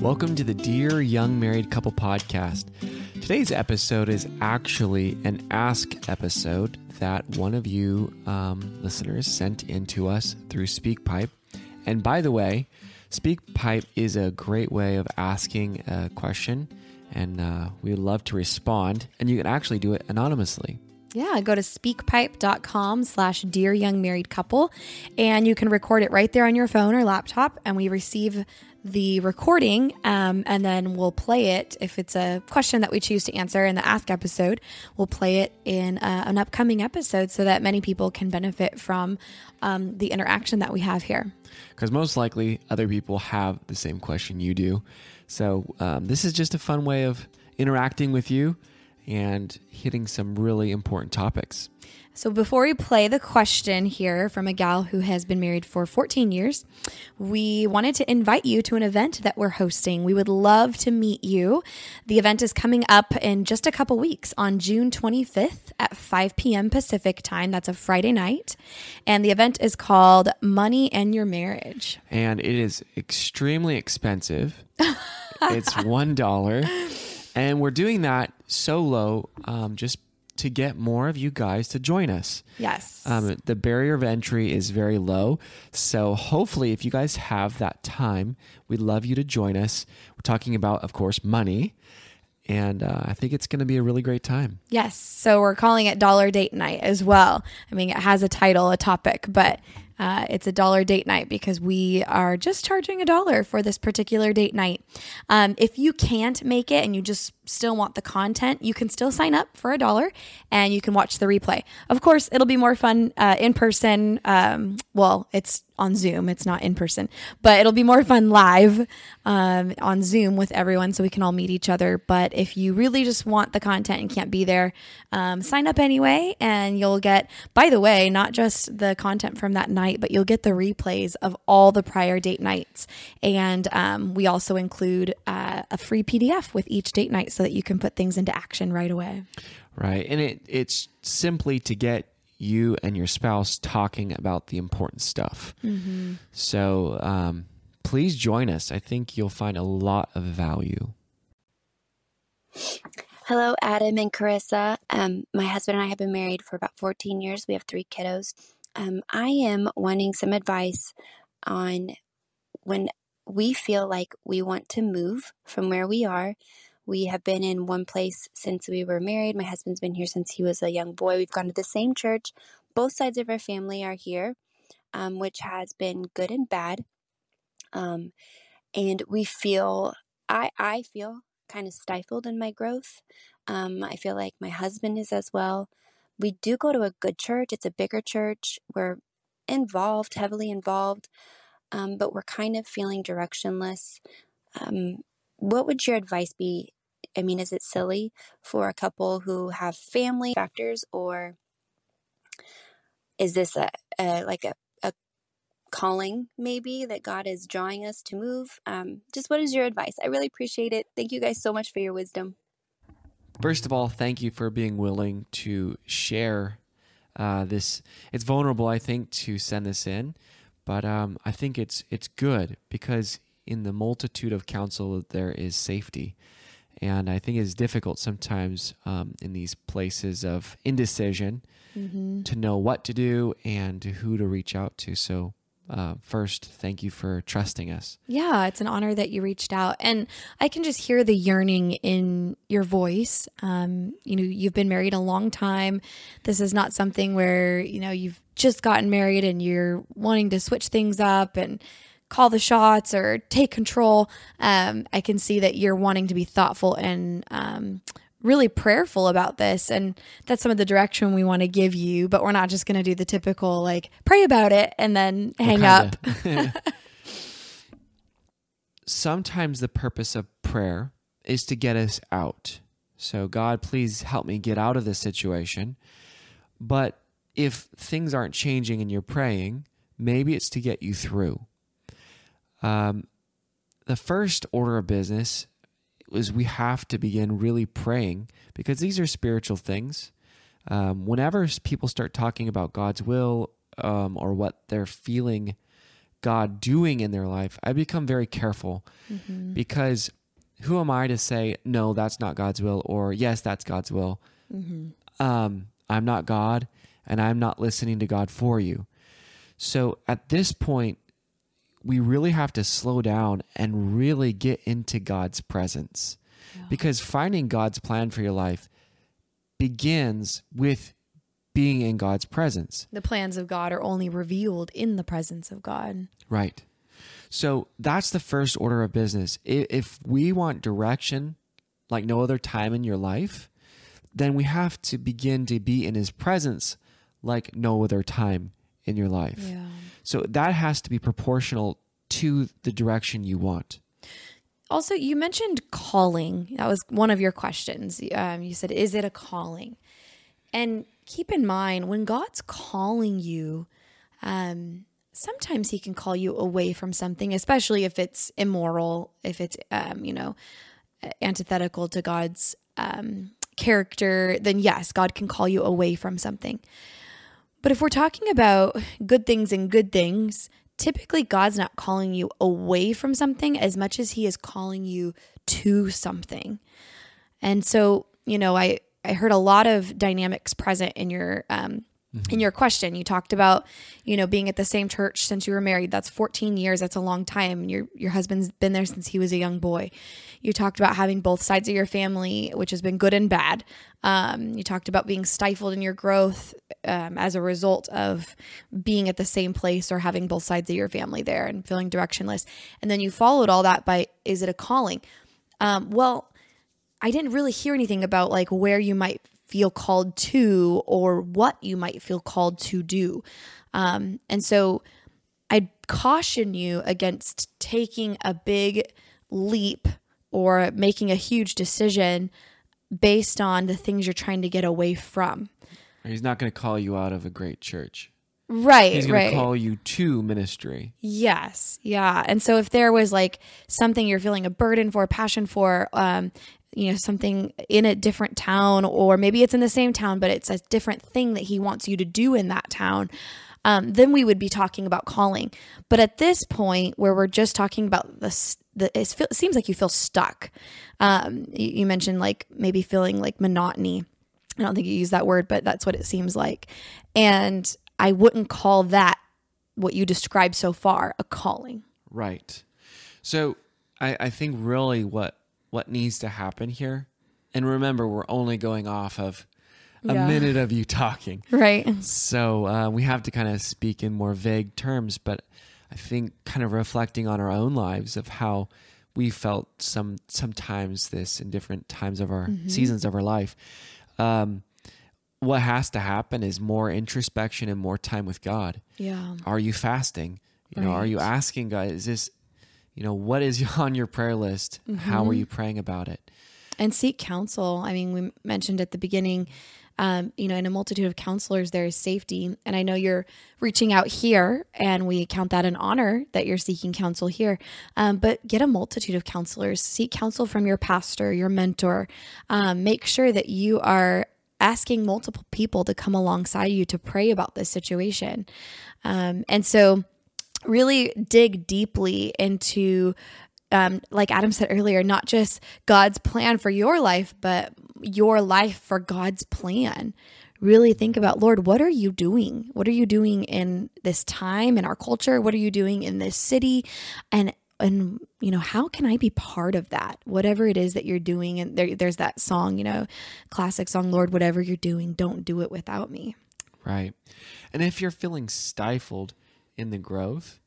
Welcome to the Dear Young Married Couple podcast. Today's episode is actually an ask episode that one of you um, listeners sent in to us through SpeakPipe. And by the way, SpeakPipe is a great way of asking a question, and uh, we would love to respond. And you can actually do it anonymously. Yeah, go to speakpipe.com slash dear young married couple and you can record it right there on your phone or laptop and we receive the recording um, and then we'll play it if it's a question that we choose to answer in the ask episode we'll play it in uh, an upcoming episode so that many people can benefit from um, the interaction that we have here Because most likely other people have the same question you do. So um, this is just a fun way of interacting with you and hitting some really important topics. So before we play the question here from a gal who has been married for 14 years, we wanted to invite you to an event that we're hosting. We would love to meet you. The event is coming up in just a couple weeks on June 25th at 5 p.m. Pacific time. That's a Friday night. And the event is called Money and Your Marriage. And it is extremely expensive. it's one dollar, and we're doing that so low um, just to get more of you guys to join us. Yes. Um, the barrier of entry is very low. So hopefully, if you guys have that time, we'd love you to join us. We're talking about, of course, money. And uh, I think it's going to be a really great time. Yes. So we're calling it Dollar Date Night as well. I mean, it has a title, a topic, but uh, it's a dollar date night because we are just charging a dollar for this particular date night. Um, if you can't make it and you just still want the content, you can still sign up for a dollar and you can watch the replay. Of course, it'll be more fun uh, in person. Um, well, it's on Zoom, it's not in person, but it'll be more fun live um, on Zoom with everyone so we can all meet each other. But if you really just want the content and can't be there, um, sign up anyway, and you'll get, by the way, not just the content from that night, but you'll get the replays of all the prior date nights. And um, we also include uh, a free PDF with each date night so that you can put things into action right away. Right. And it, it's simply to get you and your spouse talking about the important stuff. So um, please join us. I think you'll find a lot of value. Hello, Adam and Carissa. Um, my husband and I have been married for about 14 years. We have three kiddos. Um, I am wanting some advice on when we feel like we want to move from where we are. We have been in one place since we were married. My husband's been here since he was a young boy. We've gone to the same church. Both sides of our family are here, um, which has been good and bad. Um, and we feel, I, I feel kind of stifled in my growth. Um, I feel like my husband is as well. We do go to a good church, it's a bigger church. We're involved, heavily involved, um, but we're kind of feeling directionless. Um, what would your advice be? I mean, is it silly for a couple who have family factors, or is this a, a like a, a calling maybe that God is drawing us to move? Um, just what is your advice? I really appreciate it. Thank you guys so much for your wisdom. First of all, thank you for being willing to share uh, this. It's vulnerable, I think, to send this in, but um, I think it's it's good because in the multitude of counsel there is safety, and I think it's difficult sometimes um, in these places of indecision to know what to do and who to reach out to. So uh, first, thank you for trusting us. Yeah, it's an honor that you reached out. And I can just hear the yearning in your voice. Um, you know, you've been married a long time. This is not something where, you know, you've just gotten married and you're wanting to switch things up and call the shots or take control. Um, I can see that you're wanting to be thoughtful and um, really prayerful about this. And that's some of the direction we want to give you. But we're not just going to do the typical, like, pray about it and then hang up. Sometimes the purpose of prayer is to get us out. So, God, please help me get out of this situation. But if things aren't changing and you're praying, maybe it's to get you through. Um, the first order of business is we have to begin really praying because these are spiritual things. Um, whenever people start talking about God's will um, or what they're feeling God doing in their life, I become very careful mm-hmm. because who am I to say, no, that's not God's will, or yes, that's God's will? Mm-hmm. Um, I'm not God and I'm not listening to God for you. So at this point, we really have to slow down and really get into God's presence. Yeah. Because finding God's plan for your life begins with being in God's presence. The plans of God are only revealed in the presence of God. Right. So that's the first order of business. If we want direction like no other time in your life, then we have to begin to be in his presence like no other time in your life. Yeah. So that has to be proportional to the direction you want. Also, you mentioned calling. That was one of your questions. Um, you said, Is it a calling? And keep in mind, when God's calling you, um, sometimes He can call you away from something, especially if it's immoral, if it's, um, you know, antithetical to God's um, character, then yes, God can call you away from something. But if we're talking about good things and good things, typically God's not calling you away from something as much as he is calling you to something. And so, you know, I I heard a lot of dynamics present in your um mm-hmm. in your question. You talked about, you know, being at the same church since you were married. That's 14 years. That's a long time. Your your husband's been there since he was a young boy. You talked about having both sides of your family, which has been good and bad. Um, you talked about being stifled in your growth um, as a result of being at the same place or having both sides of your family there and feeling directionless. And then you followed all that by, is it a calling? Um, well, I didn't really hear anything about like where you might feel called to or what you might feel called to do. Um, and so I'd caution you against taking a big leap or making a huge decision based on the things you're trying to get away from. He's not going to call you out of a great church. Right, He's going right. to call you to ministry. Yes, yeah. And so if there was like something you're feeling a burden for, passion for, um, you know, something in a different town, or maybe it's in the same town, but it's a different thing that he wants you to do in that town, um, then we would be talking about calling. But at this point, where we're just talking about this, the it seems like you feel stuck. Um, you, you mentioned like maybe feeling like monotony. I don't think you use that word, but that's what it seems like. And I wouldn't call that what you described so far a calling. Right. So I, I think really what what needs to happen here, and remember we're only going off of a yeah. minute of you talking. Right. So uh, we have to kind of speak in more vague terms, but I think kind of reflecting on our own lives of how we felt some sometimes this in different times of our mm-hmm. seasons of our life. Um, what has to happen is more introspection and more time with God. Yeah. Are you fasting? You right. know, are you asking God, is this, you know, what is on your prayer list? Mm-hmm. How are you praying about it? And seek counsel. I mean, we mentioned at the beginning, um, you know, in a multitude of counselors, there is safety. And I know you're reaching out here, and we count that an honor that you're seeking counsel here. Um, but get a multitude of counselors. Seek counsel from your pastor, your mentor. Um, make sure that you are asking multiple people to come alongside you to pray about this situation. Um, and so, really dig deeply into, um, like Adam said earlier, not just God's plan for your life, but your life for God's plan. really think about, Lord, what are you doing? What are you doing in this time in our culture? What are you doing in this city? And and you know how can i be part of that whatever it is that you're doing and there, there's that song you know classic song lord whatever you're doing don't do it without me Right. And if you're feeling stifled in the growth,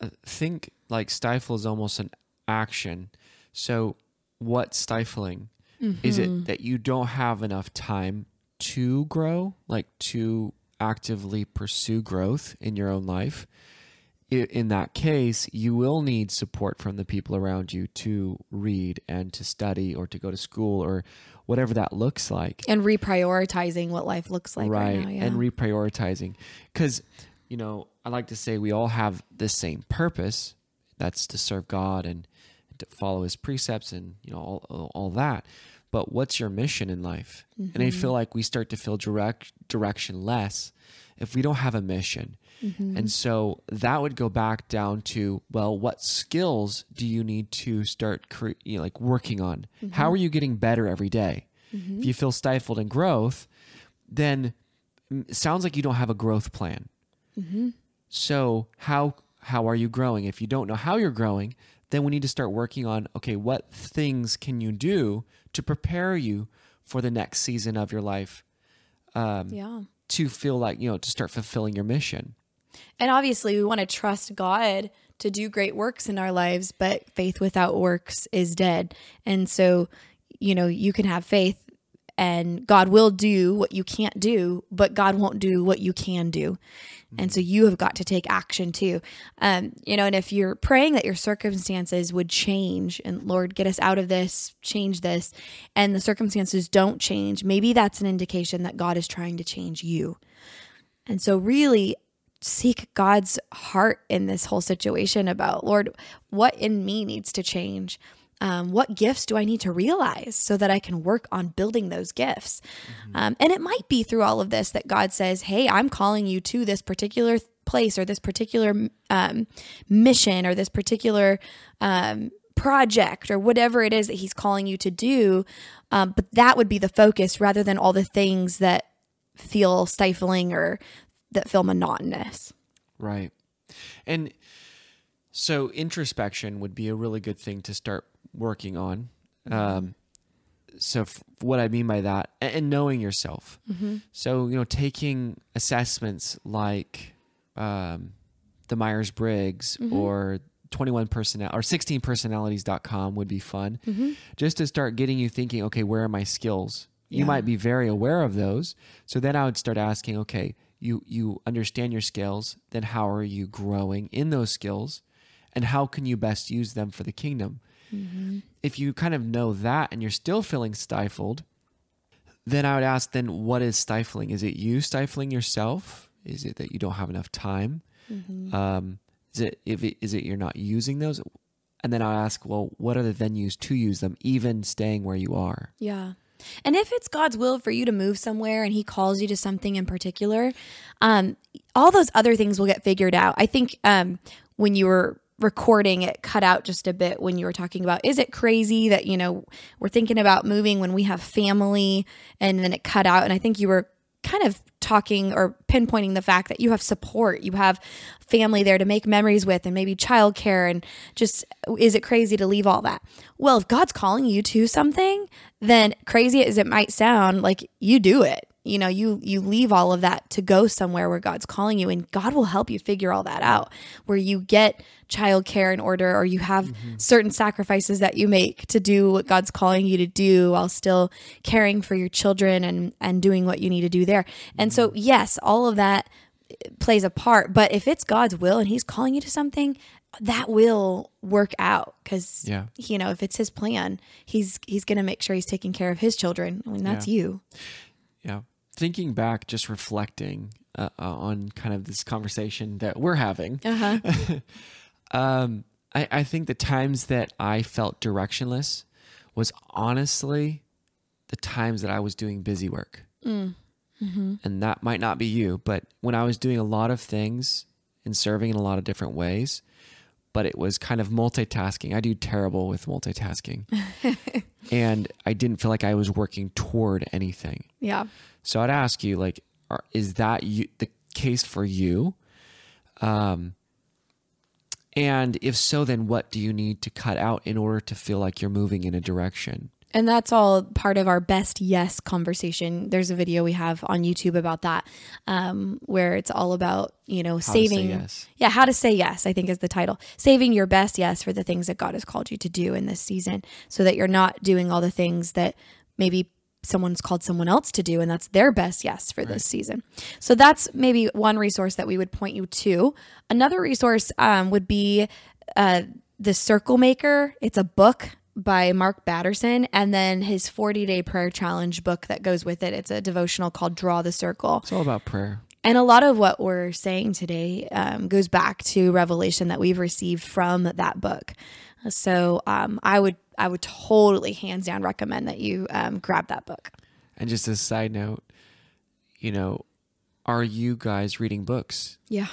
uh, think like stifle is almost an action. So, what's stifling? Is it that you don't have enough time to grow, like to actively pursue growth in your own life? In that case, you will need support from the people around you to read and to study or to go to school or whatever that looks like. And reprioritizing what life looks like right, now yeah. and reprioritizing. Because you know i like to say we all have the same purpose. That's to serve god and to follow his precepts and you know all, all, that. But what's your mission in life? And i mm-hmm. feel like we start to feel direct direction less if we don't have a mission. And so that would go back down to well what skills do you need to start cre- you know, like working on? How are you getting better every day? if you feel stifled in growth then mm, it sounds like you don't have a growth plan. So how how are you growing? If you don't know how you're growing then we need to start working on okay what things can you do to prepare you for the next season of your life? Um, yeah to feel like you know to start fulfilling your mission And obviously, we want to trust God to do great works in our lives, but faith without works is dead. And so, you know, you can have faith and God will do what you can't do, but God won't do what you can do. And so you have got to take action too. Um, you know, and if you're praying that your circumstances would change and Lord, get us out of this, change this, and the circumstances don't change, maybe that's an indication that God is trying to change you. And so, really, seek God's heart in this whole situation about, Lord, what in me needs to change? Um, what gifts do I need to realize so that I can work on building those gifts? Um, and it might be through all of this that God says, Hey, I'm calling you to this particular place or this particular um, mission or this particular um, project or whatever it is that He's calling you to do. Um, but that would be the focus rather than all the things that feel stifling or that feel monotonous. Right. And so introspection would be a really good thing to start working on. Um, so f- what I mean by that, and, and knowing yourself. So you know, taking assessments like um, the Myers Briggs or 21 personal or 16 personalities.com would be fun. Just to start getting you thinking okay where are my skills? You Yeah. might be very aware of those. So then i would start asking okay you you understand your skills then how are you growing in those skills and how can you best use them for the kingdom? If you kind of know that and you're still feeling stifled then i would ask then what is stifling? Is it you stifling yourself? Is it that you don't have enough time? Um, is it if it, is it you're not using those? And then i'll ask well what are the venues to use them even staying where you are? Yeah. And if it's God's will for you to move somewhere and he calls you to something in particular, um, all those other things will get figured out. I think um, when you were recording it cut out just a bit when you were talking about is it crazy that you know we're thinking about moving when we have family and then it cut out and I think you were kind of talking or pinpointing the fact that you have support, you have family there to make memories with, and maybe childcare, and just is it crazy to leave all that? Well, if God's calling you to something, then crazy as it might sound, like you do it. You know, you you leave all of that to go somewhere where God's calling you, and God will help you figure all that out. Where you get childcare in order, or you have mm-hmm. certain sacrifices that you make to do what God's calling you to do, while still caring for your children and and doing what you need to do there. And so, mm-hmm. yes, all of that eh, plays a part. But if it's God's will and He's calling you to something, that will work out because Yeah. you know if it's His plan, He's He's going to make sure He's taking care of His children. I mean, that's you. yeah thinking back just reflecting uh, uh, on kind of this conversation that we're having Uh huh. um, I, I think the times that I felt directionless was honestly the times that I was doing busy work. And that might not be you, but when I was doing a lot of things and serving in a lot of different ways, but it was kind of multitasking. I do terrible with multitasking. and I didn't feel like I was working toward anything. Yeah. So I'd ask you, like, are, is that you, the case for you? Um, and if so, then what do you need to cut out in order to feel like you're moving in a direction? And that's all part of our best yes conversation. There's a video we have on YouTube about that, um, where it's all about you know How to say saving. yes. Yeah, how to say yes. I think is the title. Saving your best yes for the things that God has called you to do in this season, so that you're not doing all the things that maybe someone's called someone else to do, and that's their best yes for this season. So that's maybe one resource that we would point you to. Another resource um, would be uh, the Circle Maker. It's a book by Mark Batterson, and then his 40 day prayer challenge book that goes with it. It's a devotional called Draw the Circle. It's all about prayer. And a lot of what we're saying today um, goes back to revelation that we've received from that book. So um, I would I would totally hands down recommend that you um, grab that book. And just as a side note, you know, are you guys reading books? Yeah.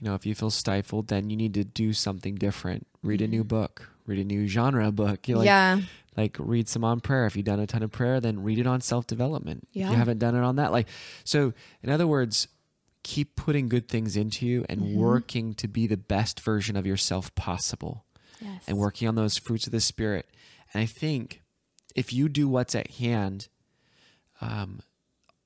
You know, if you feel stifled, then you need to do something different. Read a new book. Read a new genre book. You like, yeah. like read some on prayer. If you've done a ton of prayer, then read it on self development. If Yeah. you haven't done it on that, like so. In other words, keep putting good things into you and Mm-hmm. working to be the best version of yourself possible, Yes. and working on those fruits of the spirit. And I think if you do what's at hand, um,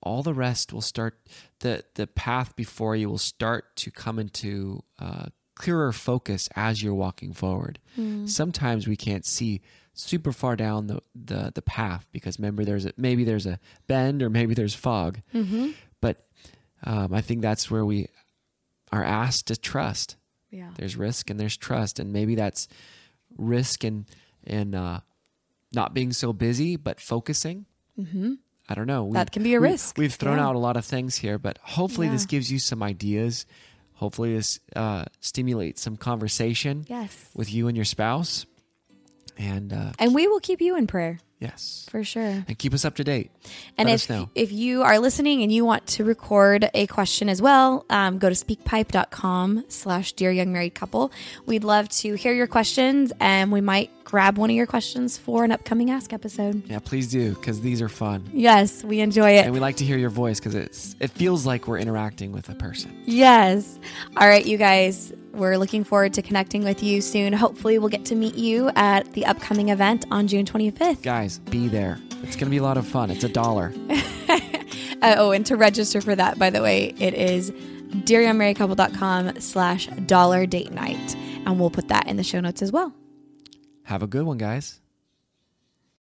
all the rest will start the the path before you will start to come into uh, clearer focus as you're walking forward. Sometimes we can't see super far down the, the the path because remember there's a maybe there's a bend or maybe there's fog. But um, I think that's where we are asked to trust. yeah. There's risk and there's trust, and maybe that's risk and and uh, not being so busy but focusing. Mm-hmm. I don't know. We- That can be a we- risk. We've thrown Yeah. out a lot of things here, but hopefully this gives you some ideas. Hopefully this uh, stimulates some conversation Yes. with you and your spouse. And uh, And we will keep you in prayer yes, for sure. and keep us up to date. And Let if us know. if you are listening and you want to record a question as well, um, go to speakpipe.com slash dear young married couple. We'd love to hear your questions and we might grab one of your questions for an upcoming Ask episode. Yeah, please do because these are fun, Yes, we enjoy it. and we like to hear your voice because it's it feels like we're interacting with a person. Yes. All right, you guys. We're looking forward to connecting with you soon. Hopefully, we'll get to meet you at the upcoming event on June 25th. Guys, be there. It's gonna be a lot of fun. It's a dollar. Uh, oh, and to register for that, by the way, it is dearyoungmarriedcouple.com slash dollar date night. And we'll put that in the show notes as well. Have a good one, guys.